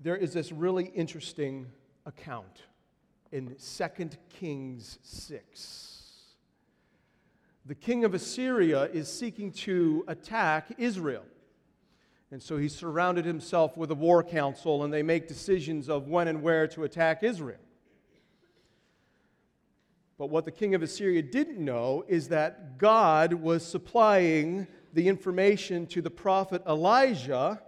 there is this really interesting account in 2 Kings 6. The king of Assyria is seeking to attack Israel. And so he surrounded himself with a war council, and they make decisions of when and where to attack Israel. But what the king of Assyria didn't know is that God was supplying the information to the prophet Elijah,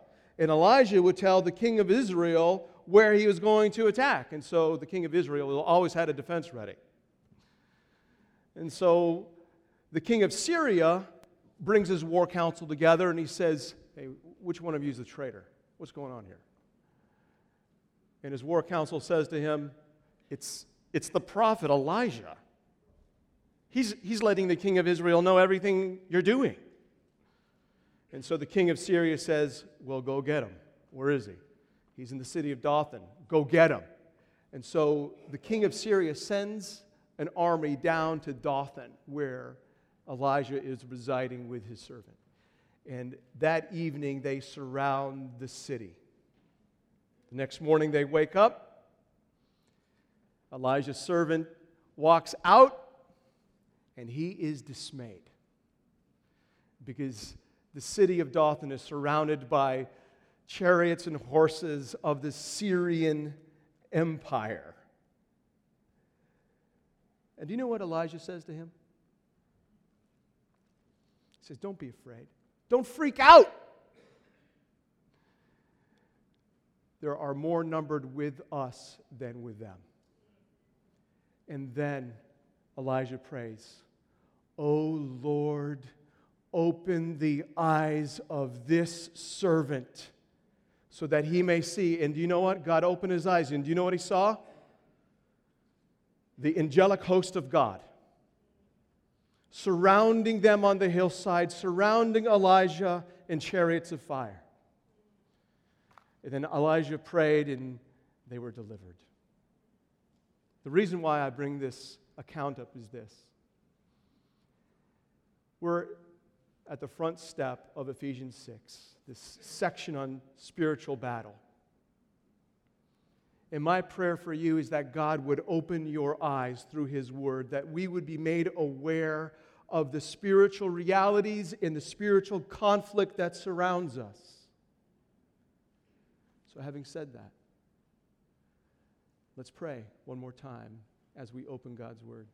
and Elijah would tell the king of Israel where he was going to attack. And so the king of Israel always had a defense ready. And so the king of Syria brings his war council together and he says, Hey, which one of you is the traitor? What's going on here? And his war council says to him, It's, it's the prophet Elijah. He's, he's letting the king of Israel know everything you're doing. And so the king of Syria says, Well, go get him. Where is he? He's in the city of Dothan. Go get him. And so the king of Syria sends an army down to Dothan, where Elijah is residing with his servant. And that evening, they surround the city. The next morning, they wake up. Elijah's servant walks out, and he is dismayed because the city of Dothan is surrounded by chariots and horses of the Syrian Empire. And do you know what Elijah says to him? He says, Don't be afraid. Don't freak out. There are more numbered with us than with them. And then Elijah prays, O Lord, open the eyes of this servant so that he may see. And do you know what? God opened his eyes. And do you know what he saw? The angelic host of God surrounding them on the hillside, surrounding Elijah in chariots of fire. And then Elijah prayed and they were delivered. The reason why I bring this account up is this. We're at the front step of Ephesians 6, this section on spiritual battle. And my prayer for you is that God would open your eyes through His Word, that we would be made aware of the spiritual realities and the spiritual conflict that surrounds us. So, having said that, let's pray one more time as we open God's Word.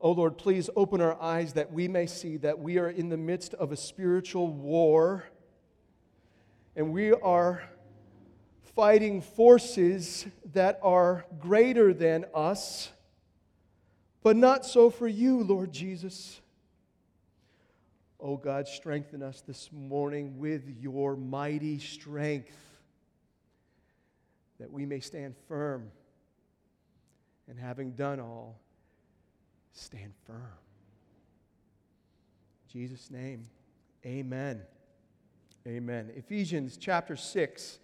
Oh Lord, please open our eyes that we may see that we are in the midst of a spiritual war and we are fighting forces that are greater than us, but not so for you, Lord Jesus. Oh God, strengthen us this morning with your mighty strength that we may stand firm and having done all, stand firm. In Jesus' name, amen. Amen. Ephesians chapter 6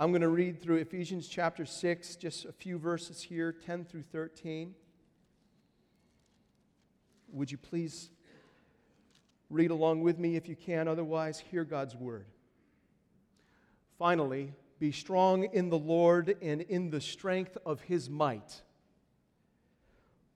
I'm going to read through Ephesians chapter 6, just a few verses here, 10 through 13. Would you please read along with me if you can? Otherwise, hear God's word. Finally, be strong in the Lord and in the strength of his might.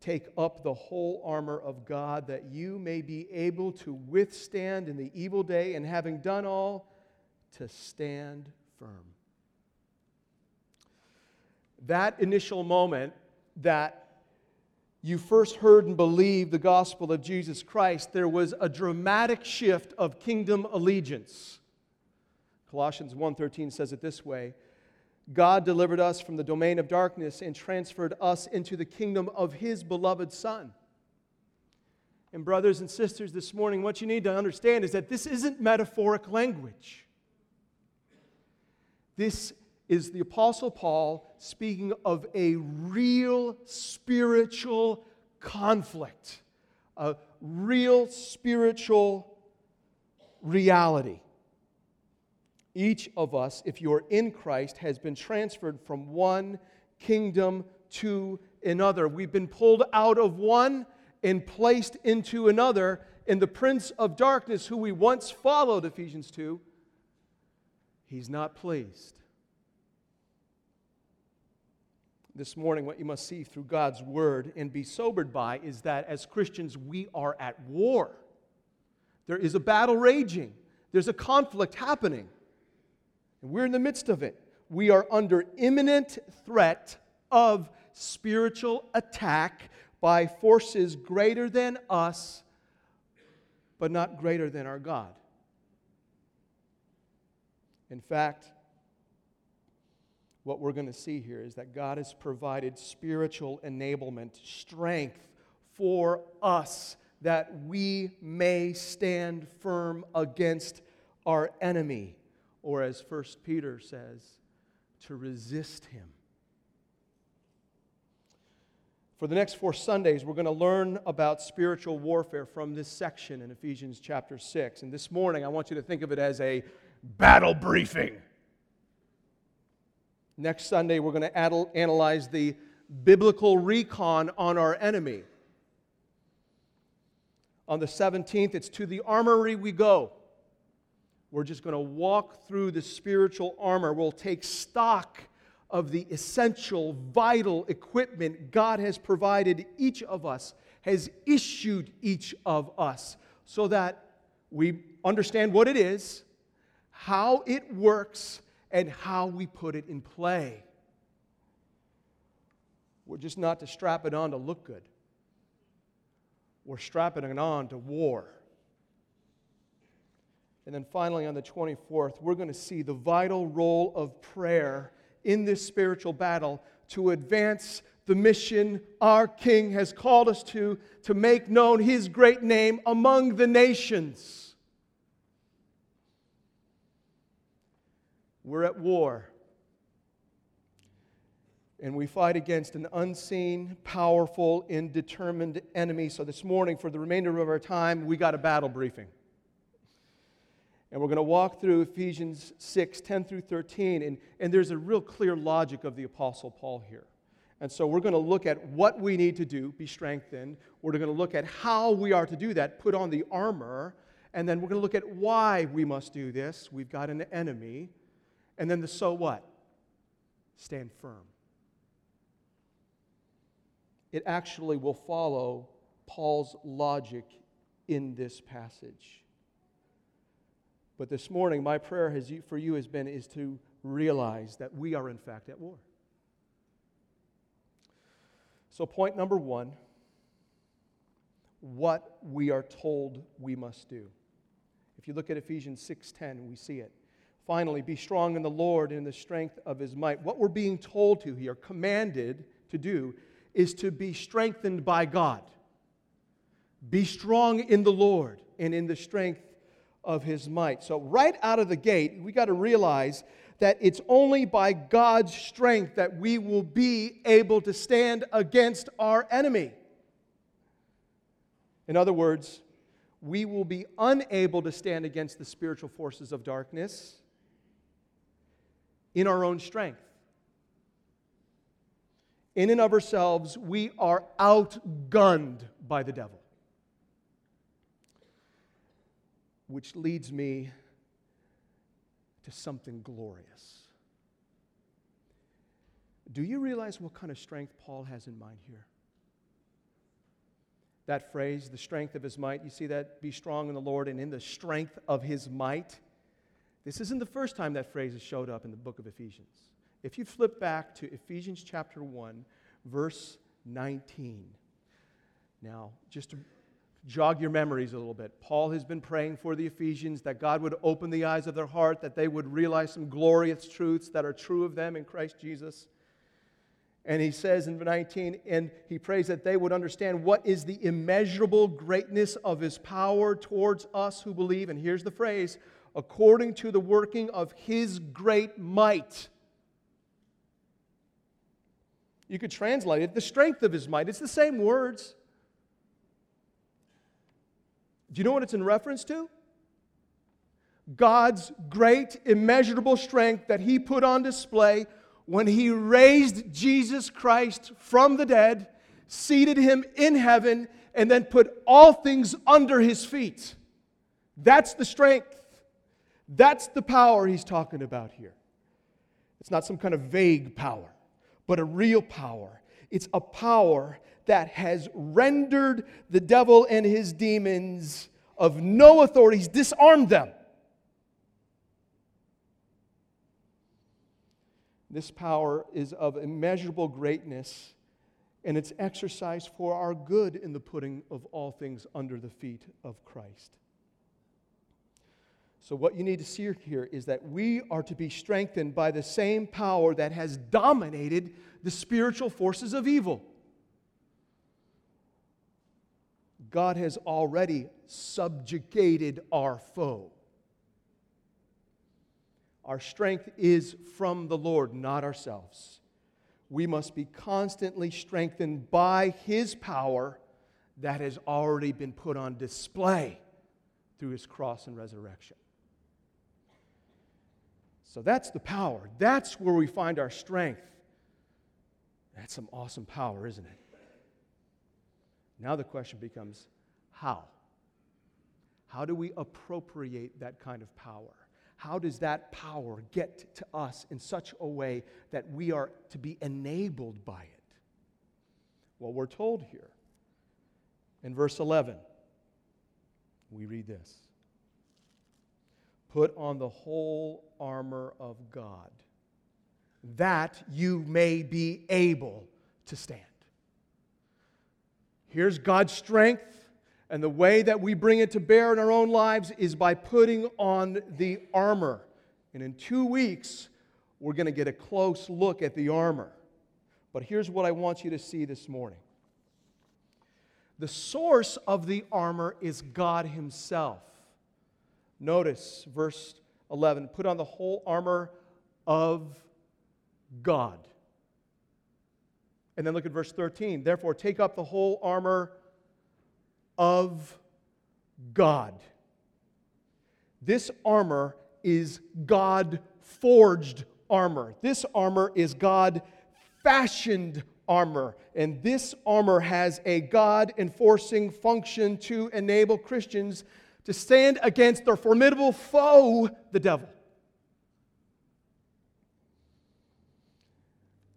take up the whole armor of God that you may be able to withstand in the evil day, and having done all, to stand firm that initial moment that you first heard and believed the gospel of Jesus Christ, there was a dramatic shift of kingdom allegiance. Colossians 1:13 says it this way: God delivered us from the domain of darkness and transferred us into the kingdom of his beloved son. And brothers and sisters, this morning what you need to understand is that this isn't metaphoric language. This is the Apostle Paul speaking of a real spiritual conflict, a real spiritual reality. Each of us, if you're in Christ, has been transferred from one kingdom to another. We've been pulled out of one and placed into another. And the prince of darkness, who we once followed, Ephesians 2, he's not pleased. This morning, what you must see through God's word and be sobered by is that as Christians, we are at war. There is a battle raging, there's a conflict happening, and we're in the midst of it. We are under imminent threat of spiritual attack by forces greater than us, but not greater than our God. In fact, what we're going to see here is that God has provided spiritual enablement, strength for us that we may stand firm against our enemy, or as 1 Peter says, to resist him. For the next four Sundays, we're going to learn about spiritual warfare from this section in Ephesians chapter 6. And this morning, I want you to think of it as a battle briefing. Next Sunday, we're going to analyze the biblical recon on our enemy. On the 17th, it's to the armory we go. We're just going to walk through the spiritual armor. We'll take stock of the essential, vital equipment God has provided each of us, has issued each of us, so that we understand what it is, how it works, and how we put it in play. We're just not to strap it on to look good, we're strapping it on to war. And then finally, on the 24th, we're going to see the vital role of prayer in this spiritual battle to advance the mission our King has called us to, to make known his great name among the nations. We're at war. And we fight against an unseen, powerful, indeterminate enemy. So, this morning, for the remainder of our time, we got a battle briefing. And we're going to walk through Ephesians 6 10 through 13. And, and there's a real clear logic of the Apostle Paul here. And so we're going to look at what we need to do, be strengthened. We're going to look at how we are to do that, put on the armor. And then we're going to look at why we must do this. We've got an enemy. And then the so what? Stand firm. It actually will follow Paul's logic in this passage. But this morning, my prayer has, for you has been is to realize that we are in fact at war. So, point number one what we are told we must do. If you look at Ephesians 6:10, we see it. Finally, be strong in the Lord and in the strength of his might. What we're being told to here, commanded to do, is to be strengthened by God. Be strong in the Lord and in the strength of his might. So, right out of the gate, we got to realize that it's only by God's strength that we will be able to stand against our enemy. In other words, we will be unable to stand against the spiritual forces of darkness in our own strength. In and of ourselves, we are outgunned by the devil. Which leads me to something glorious. Do you realize what kind of strength Paul has in mind here? That phrase, the strength of his might, you see that? Be strong in the Lord and in the strength of his might. This isn't the first time that phrase has showed up in the book of Ephesians. If you flip back to Ephesians chapter 1, verse 19. Now, just to jog your memories a little bit. Paul has been praying for the Ephesians that God would open the eyes of their heart, that they would realize some glorious truths that are true of them in Christ Jesus. And he says in 19, and he prays that they would understand what is the immeasurable greatness of his power towards us who believe. And here's the phrase according to the working of his great might. You could translate it the strength of his might. It's the same words. Do you know what it's in reference to? God's great, immeasurable strength that he put on display when he raised Jesus Christ from the dead, seated him in heaven, and then put all things under his feet. That's the strength. That's the power he's talking about here. It's not some kind of vague power, but a real power. It's a power that has rendered the devil and his demons of no authority, he's disarmed them. This power is of immeasurable greatness, and it's exercised for our good in the putting of all things under the feet of Christ. So, what you need to see here is that we are to be strengthened by the same power that has dominated the spiritual forces of evil. God has already subjugated our foe. Our strength is from the Lord, not ourselves. We must be constantly strengthened by His power that has already been put on display through His cross and resurrection. So that's the power. That's where we find our strength. That's some awesome power, isn't it? Now the question becomes how? How do we appropriate that kind of power? how does that power get to us in such a way that we are to be enabled by it? Well, we're told here in verse 11, we read this Put on the whole armor of God, that you may be able to stand. Here's God's strength and the way that we bring it to bear in our own lives is by putting on the armor. And in two weeks, we're going to get a close look at the armor. But here's what I want you to see this morning the source of the armor is God Himself. Notice verse 11 put on the whole armor of God. And then look at verse 13. Therefore, take up the whole armor of God. This armor is God forged armor. This armor is God fashioned armor. And this armor has a God enforcing function to enable Christians to stand against their formidable foe, the devil.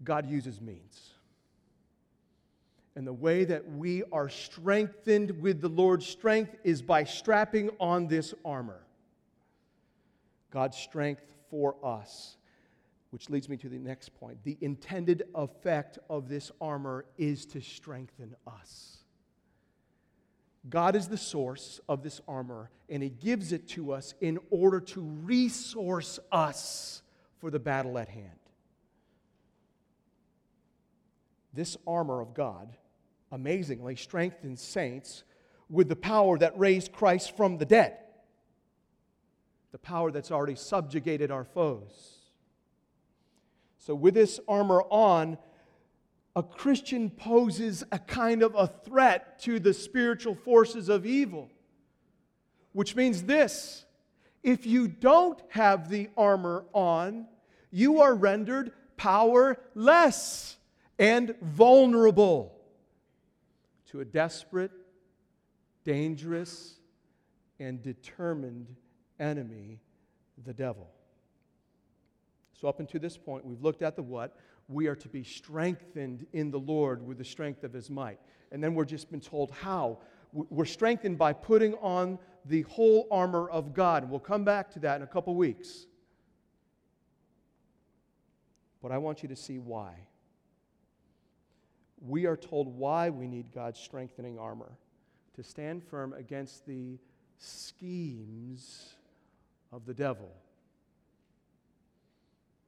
God uses means. And the way that we are strengthened with the Lord's strength is by strapping on this armor. God's strength for us. Which leads me to the next point. The intended effect of this armor is to strengthen us. God is the source of this armor, and He gives it to us in order to resource us for the battle at hand. This armor of God amazingly strengthened saints with the power that raised Christ from the dead, the power that's already subjugated our foes. So, with this armor on, a Christian poses a kind of a threat to the spiritual forces of evil, which means this if you don't have the armor on, you are rendered powerless and vulnerable to a desperate, dangerous, and determined enemy, the devil. So, up until this point, we've looked at the what. We are to be strengthened in the Lord with the strength of his might. And then we're just been told how. We're strengthened by putting on the whole armor of God. And We'll come back to that in a couple weeks. But I want you to see why we are told why we need God's strengthening armor to stand firm against the schemes of the devil.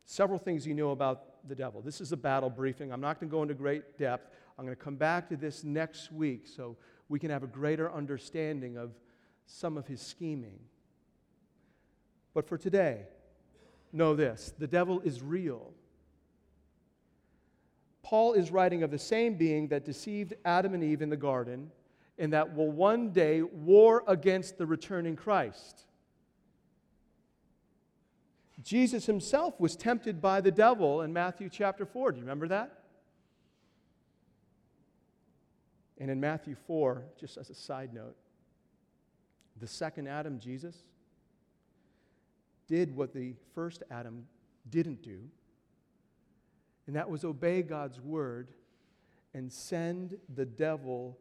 Several things you know about the devil. This is a battle briefing. I'm not going to go into great depth. I'm going to come back to this next week so we can have a greater understanding of some of his scheming. But for today, know this the devil is real. Paul is writing of the same being that deceived Adam and Eve in the garden and that will one day war against the returning Christ. Jesus himself was tempted by the devil in Matthew chapter 4. Do you remember that? And in Matthew 4, just as a side note, the second Adam, Jesus, did what the first Adam didn't do, and that was obey God's word and send the devil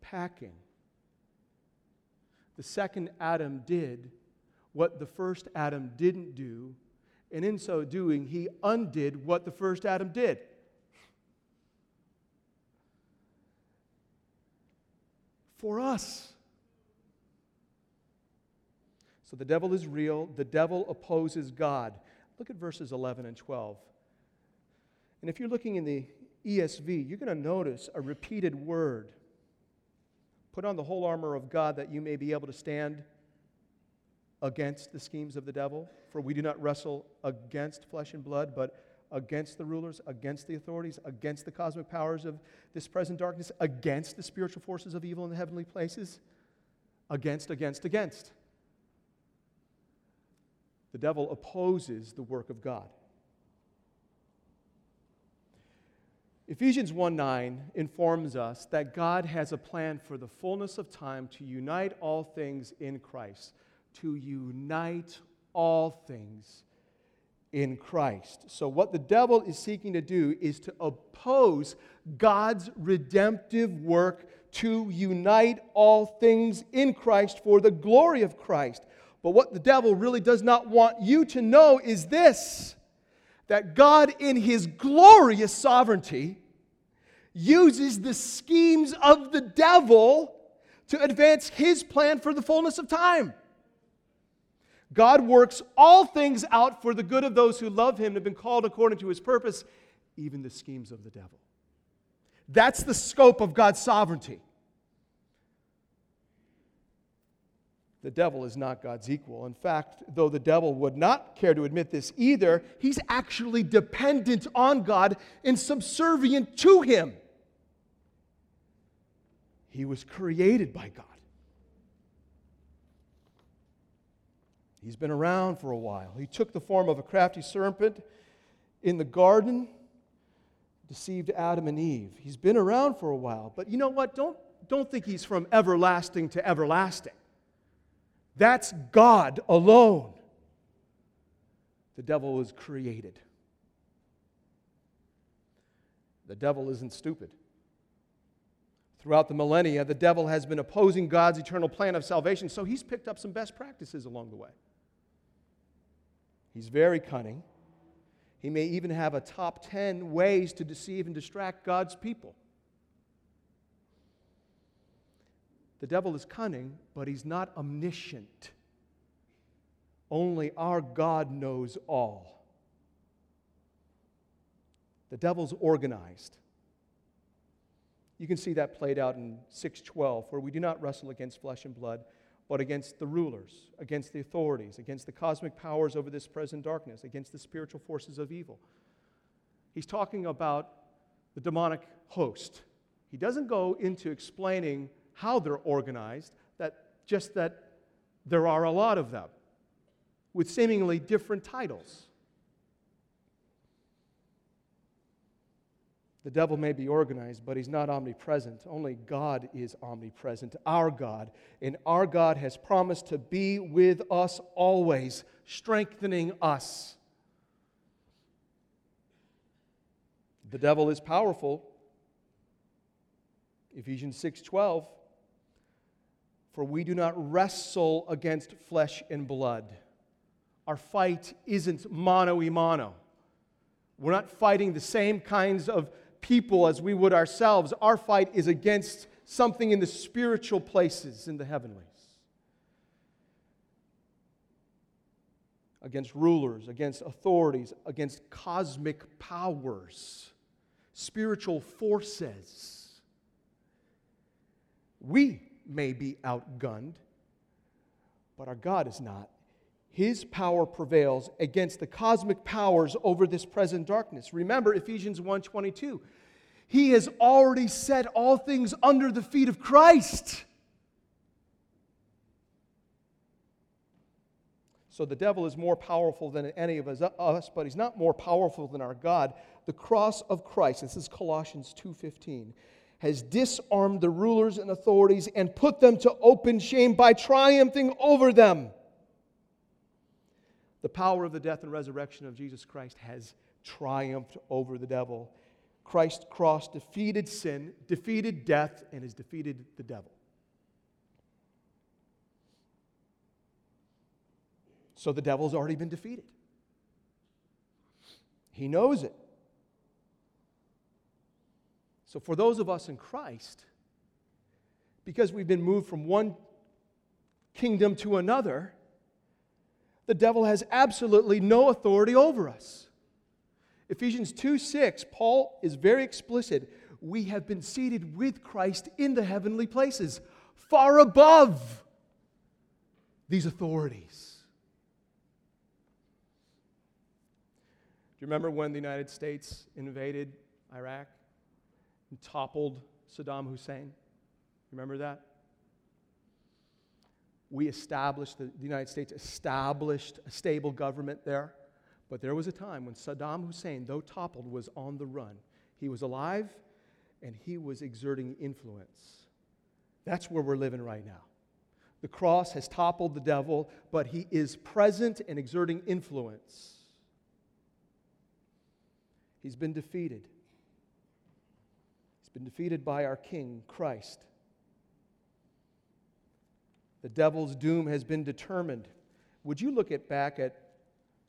packing. The second Adam did what the first Adam didn't do, and in so doing, he undid what the first Adam did. For us. So the devil is real, the devil opposes God. Look at verses 11 and 12. And if you're looking in the ESV, you're going to notice a repeated word. Put on the whole armor of God that you may be able to stand against the schemes of the devil. For we do not wrestle against flesh and blood, but against the rulers, against the authorities, against the cosmic powers of this present darkness, against the spiritual forces of evil in the heavenly places. Against, against, against. The devil opposes the work of God. Ephesians 1 9 informs us that God has a plan for the fullness of time to unite all things in Christ. To unite all things in Christ. So, what the devil is seeking to do is to oppose God's redemptive work to unite all things in Christ for the glory of Christ. But what the devil really does not want you to know is this that God, in his glorious sovereignty, uses the schemes of the devil to advance his plan for the fullness of time. God works all things out for the good of those who love him and have been called according to his purpose, even the schemes of the devil. That's the scope of God's sovereignty. the devil is not God's equal. In fact, though the devil would not care to admit this either, he's actually dependent on God and subservient to him. He was created by God. He's been around for a while. He took the form of a crafty serpent in the garden, deceived Adam and Eve. He's been around for a while. But you know what? Don't, don't think he's from everlasting to everlasting. That's God alone. The devil was created. The devil isn't stupid. Throughout the millennia, the devil has been opposing God's eternal plan of salvation, so he's picked up some best practices along the way. He's very cunning. He may even have a top 10 ways to deceive and distract God's people. The devil is cunning, but he's not omniscient. Only our God knows all. The devil's organized. You can see that played out in 612, where we do not wrestle against flesh and blood, but against the rulers, against the authorities, against the cosmic powers over this present darkness, against the spiritual forces of evil. He's talking about the demonic host. He doesn't go into explaining how they're organized, that just that there are a lot of them with seemingly different titles. The devil may be organized, but he's not omnipresent. Only God is omnipresent, our God. And our God has promised to be with us always, strengthening us. The devil is powerful. Ephesians 6:12 for we do not wrestle against flesh and blood. Our fight isn't mano a mano. We're not fighting the same kinds of people as we would ourselves. Our fight is against something in the spiritual places in the heavenlies. Against rulers, against authorities, against cosmic powers, spiritual forces. We may be outgunned, but our God is not. His power prevails against the cosmic powers over this present darkness. Remember Ephesians 1:22. He has already set all things under the feet of Christ. So the devil is more powerful than any of us, but he's not more powerful than our God. The cross of Christ, this is Colossians 2:15, has disarmed the rulers and authorities and put them to open shame by triumphing over them. The power of the death and resurrection of Jesus Christ has triumphed over the devil. Christ's cross defeated sin, defeated death, and has defeated the devil. So the devil's already been defeated. He knows it. So for those of us in Christ, because we've been moved from one kingdom to another, the devil has absolutely no authority over us. Ephesians 2 6, Paul is very explicit. We have been seated with Christ in the heavenly places, far above these authorities. Do you remember when the United States invaded Iraq and toppled Saddam Hussein? Remember that? We established, the, the United States established a stable government there. But there was a time when Saddam Hussein, though toppled, was on the run. He was alive and he was exerting influence. That's where we're living right now. The cross has toppled the devil, but he is present and exerting influence. He's been defeated. He's been defeated by our King, Christ. The devil's doom has been determined. Would you look at back at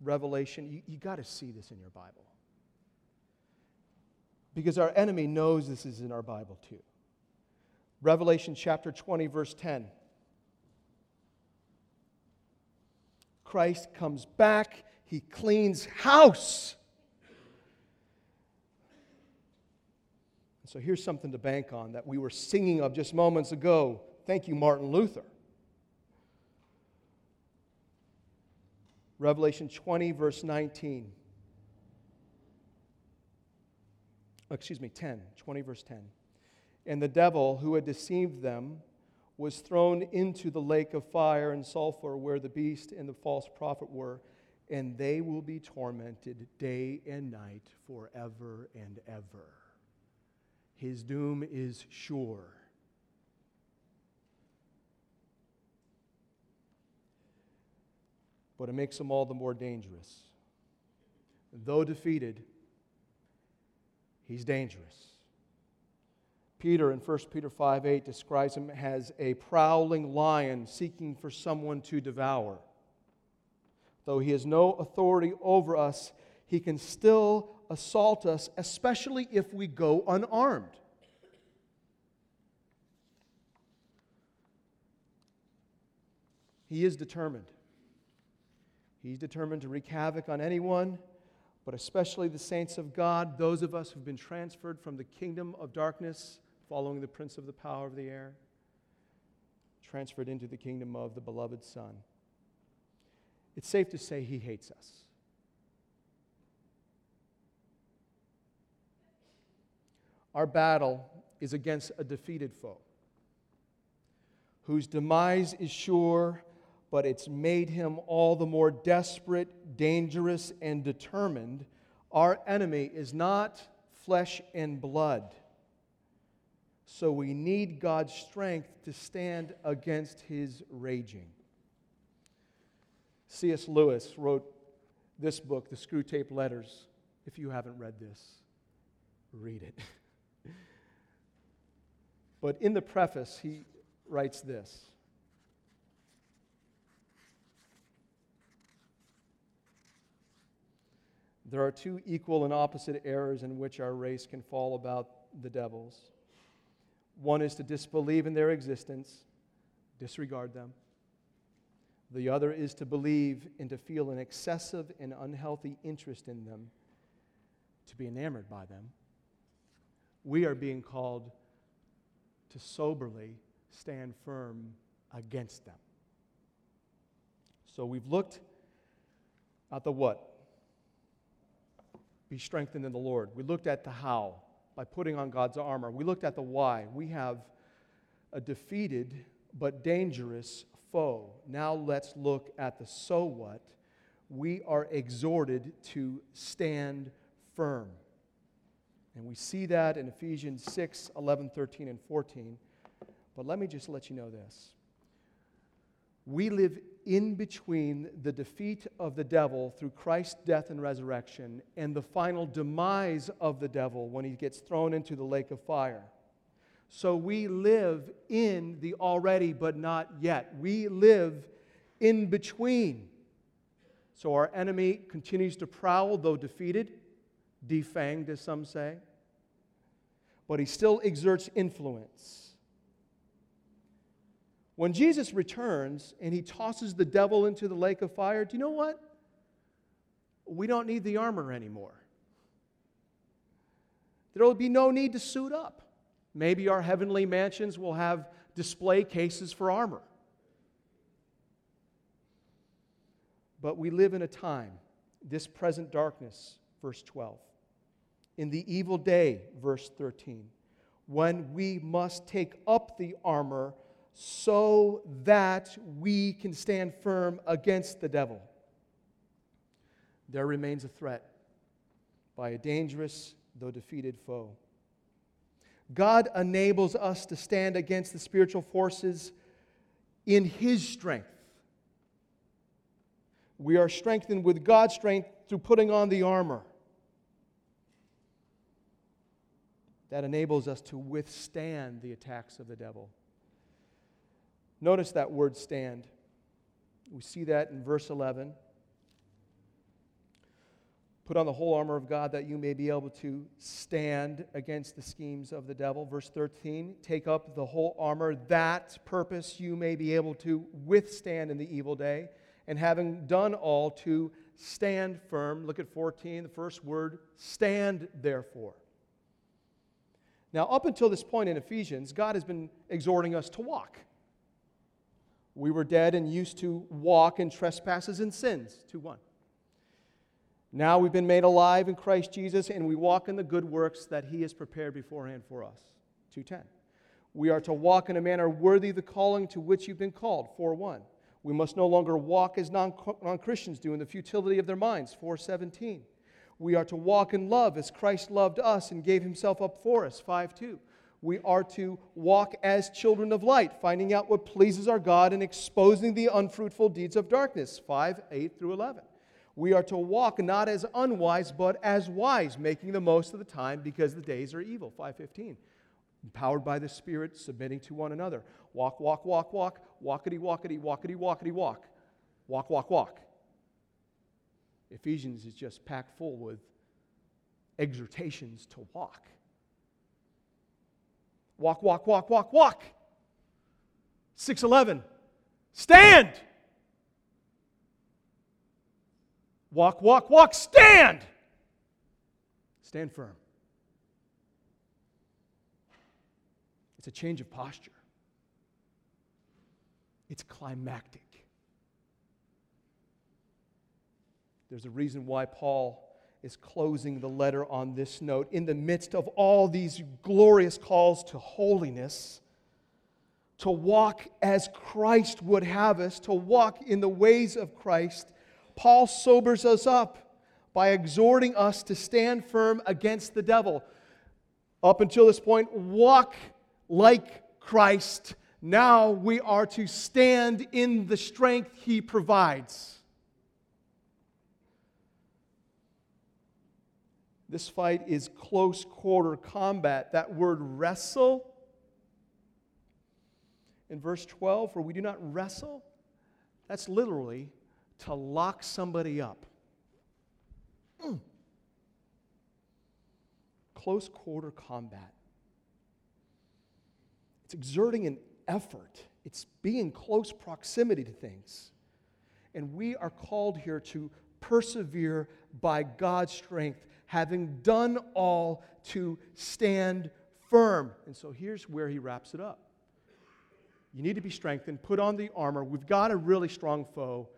Revelation? You, you got to see this in your Bible. Because our enemy knows this is in our Bible too. Revelation chapter 20, verse 10. Christ comes back, he cleans house. So here's something to bank on that we were singing of just moments ago. Thank you, Martin Luther. Revelation 20, verse 19. Excuse me, 10, 20, verse 10. And the devil who had deceived them was thrown into the lake of fire and sulfur where the beast and the false prophet were, and they will be tormented day and night forever and ever. His doom is sure. But it makes him all the more dangerous. Though defeated, he's dangerous. Peter in 1 Peter 5 8 describes him as a prowling lion seeking for someone to devour. Though he has no authority over us, he can still assault us, especially if we go unarmed. He is determined. He's determined to wreak havoc on anyone, but especially the saints of God, those of us who've been transferred from the kingdom of darkness, following the prince of the power of the air, transferred into the kingdom of the beloved Son. It's safe to say he hates us. Our battle is against a defeated foe whose demise is sure, but it's made him all the more desperate, dangerous, and determined. Our enemy is not flesh and blood. So we need God's strength to stand against his raging. C.S. Lewis wrote this book, The Screwtape Letters. If you haven't read this, read it. But in the preface, he writes this There are two equal and opposite errors in which our race can fall about the devils. One is to disbelieve in their existence, disregard them. The other is to believe and to feel an excessive and unhealthy interest in them, to be enamored by them. We are being called to soberly stand firm against them. So we've looked At the what? Be strengthened in the Lord. We looked at the how by putting on God's armor. We looked at the why. We have a defeated but dangerous foe. Now let's look at the so what. We are exhorted to stand firm. And we see that in Ephesians 6 11, 13, and 14. But let me just let you know this. We live in between the defeat of the devil through Christ's death and resurrection and the final demise of the devil when he gets thrown into the lake of fire. So we live in the already but not yet. We live in between. So our enemy continues to prowl, though defeated, defanged, as some say, but he still exerts influence. When Jesus returns and he tosses the devil into the lake of fire, do you know what? We don't need the armor anymore. There will be no need to suit up. Maybe our heavenly mansions will have display cases for armor. But we live in a time, this present darkness, verse 12, in the evil day, verse 13, when we must take up the armor so that we can stand firm against the devil. There remains a threat by a dangerous, though defeated foe. God enables us to stand against the spiritual forces in His strength. We are strengthened with God's strength through putting on the armor. That enables us to withstand the attacks of the devil. Notice that word stand. We see that in verse 11. Put on the whole armor of God that you may be able to stand against the schemes of the devil. Verse 13, take up the whole armor, that purpose you may be able to withstand in the evil day. And having done all, to stand firm. Look at 14, the first word, stand therefore. Now, up until this point in Ephesians, God has been exhorting us to walk. We were dead and used to walk in trespasses and sins. 2 1. Now we've been made alive in Christ Jesus and we walk in the good works that he has prepared beforehand for us. 2:10. We are to walk in a manner worthy the calling to which you've been called. 4:1. We must no longer walk as non Christians do in the futility of their minds. 4:17. We are to walk in love as Christ loved us and gave himself up for us. Five 5:2 we are to walk as children of light, finding out what pleases our God and exposing the unfruitful deeds of darkness. 5, 8 through 11. We are to walk not as unwise, but as wise, making the most of the time because the days are evil. 515. Empowered by the Spirit, submitting to one another. Walk, walk, walk, walk, walkity, walkity, walkity, walkity, walk. Walk, walk, walk. Ephesians is just packed full with exhortations to walk. Walk, walk, walk, walk, walk. 611. Stand. Walk, walk, walk, stand. Stand firm. It's a change of posture. It's climactic. There's a reason why Paul is closing the letter on this note. In the midst of all these glorious calls to holiness, to walk as Christ would have us, to walk in the ways of Christ, Paul sobers us up by exhorting us to stand firm against the devil. Up until this point, walk like Christ. Now we are to stand in the strength he provides. This fight is close quarter combat. That word wrestle in verse 12, for we do not wrestle, that's literally to lock somebody up. Mm. Close quarter combat. It's exerting an effort, it's being close proximity to things. And we are called here to persevere by God's strength having done all to stand firm. And so here's where he wraps it up. You need to be strengthened, put on the armor. We've got a really strong foe.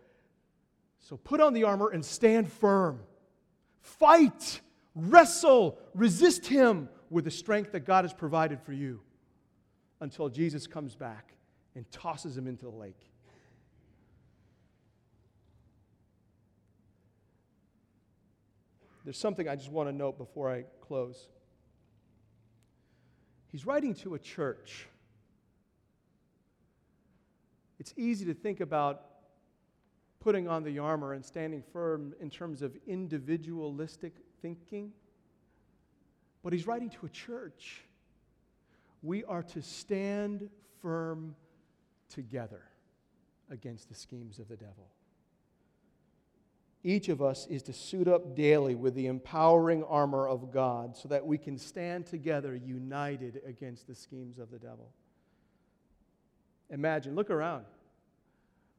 So put on the armor and stand firm. Fight, wrestle, resist him with the strength that God has provided for you until Jesus comes back and tosses him into the lake. There's something I just want to note before I close. He's writing to a church. It's easy to think about putting on the armor and standing firm in terms of individualistic thinking. But he's writing to a church. We are to stand firm together against the schemes of the devil. Each of us is to suit up daily with the empowering armor of God so that we can stand together united against the schemes of the devil. Imagine, look around.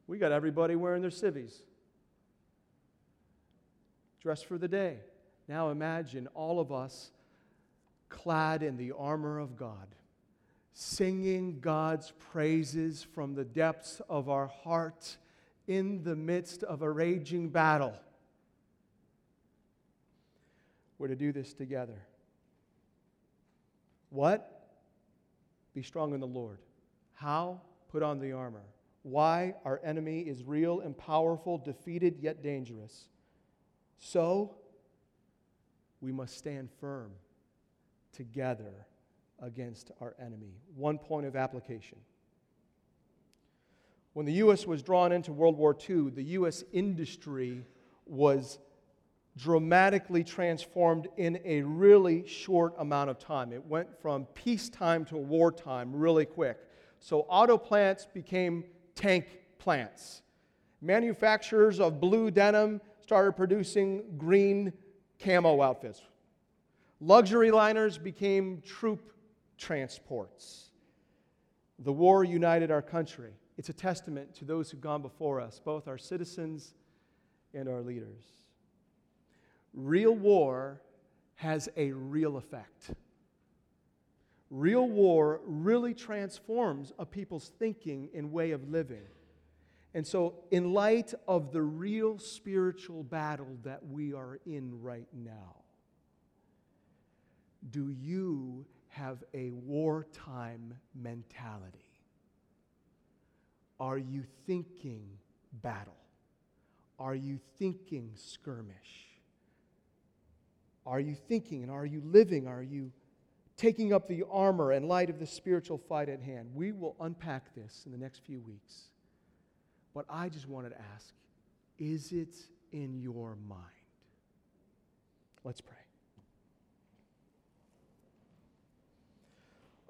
We got everybody wearing their civvies, dressed for the day. Now imagine all of us clad in the armor of God, singing God's praises from the depths of our heart in the midst of a raging battle. We're to do this together. What? Be strong in the Lord. How? Put on the armor. Why? Our enemy is real and powerful, defeated yet dangerous. So, we must stand firm together against our enemy. One point of application. When the U.S. was drawn into World War II, the U.S. industry was dramatically transformed in a really short amount of time. It went from peacetime to wartime really quick. So, auto plants became tank plants. Manufacturers of blue denim started producing green camo outfits. Luxury liners became troop transports. The war united our country. It's a testament to those who've gone before us, both our citizens and our leaders. Real war has a real effect. Real war really transforms a people's thinking and way of living. And so, in light of the real spiritual battle that we are in right now, do you have a wartime mentality? Are you thinking battle? Are you thinking skirmish? Are you thinking and are you living? Are you taking up the armor in light of the spiritual fight at hand? We will unpack this in the next few weeks. But I just wanted to ask is it in your mind? Let's pray.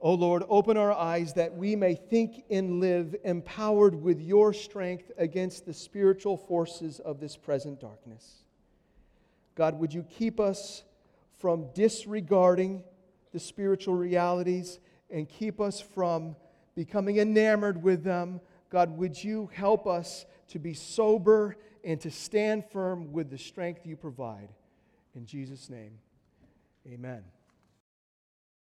O Lord, open our eyes that we may think and live empowered with your strength against the spiritual forces of this present darkness. God, would you keep us from disregarding the spiritual realities and keep us from becoming enamored with them? God, would you help us to be sober and to stand firm with the strength you provide? In Jesus' name, amen.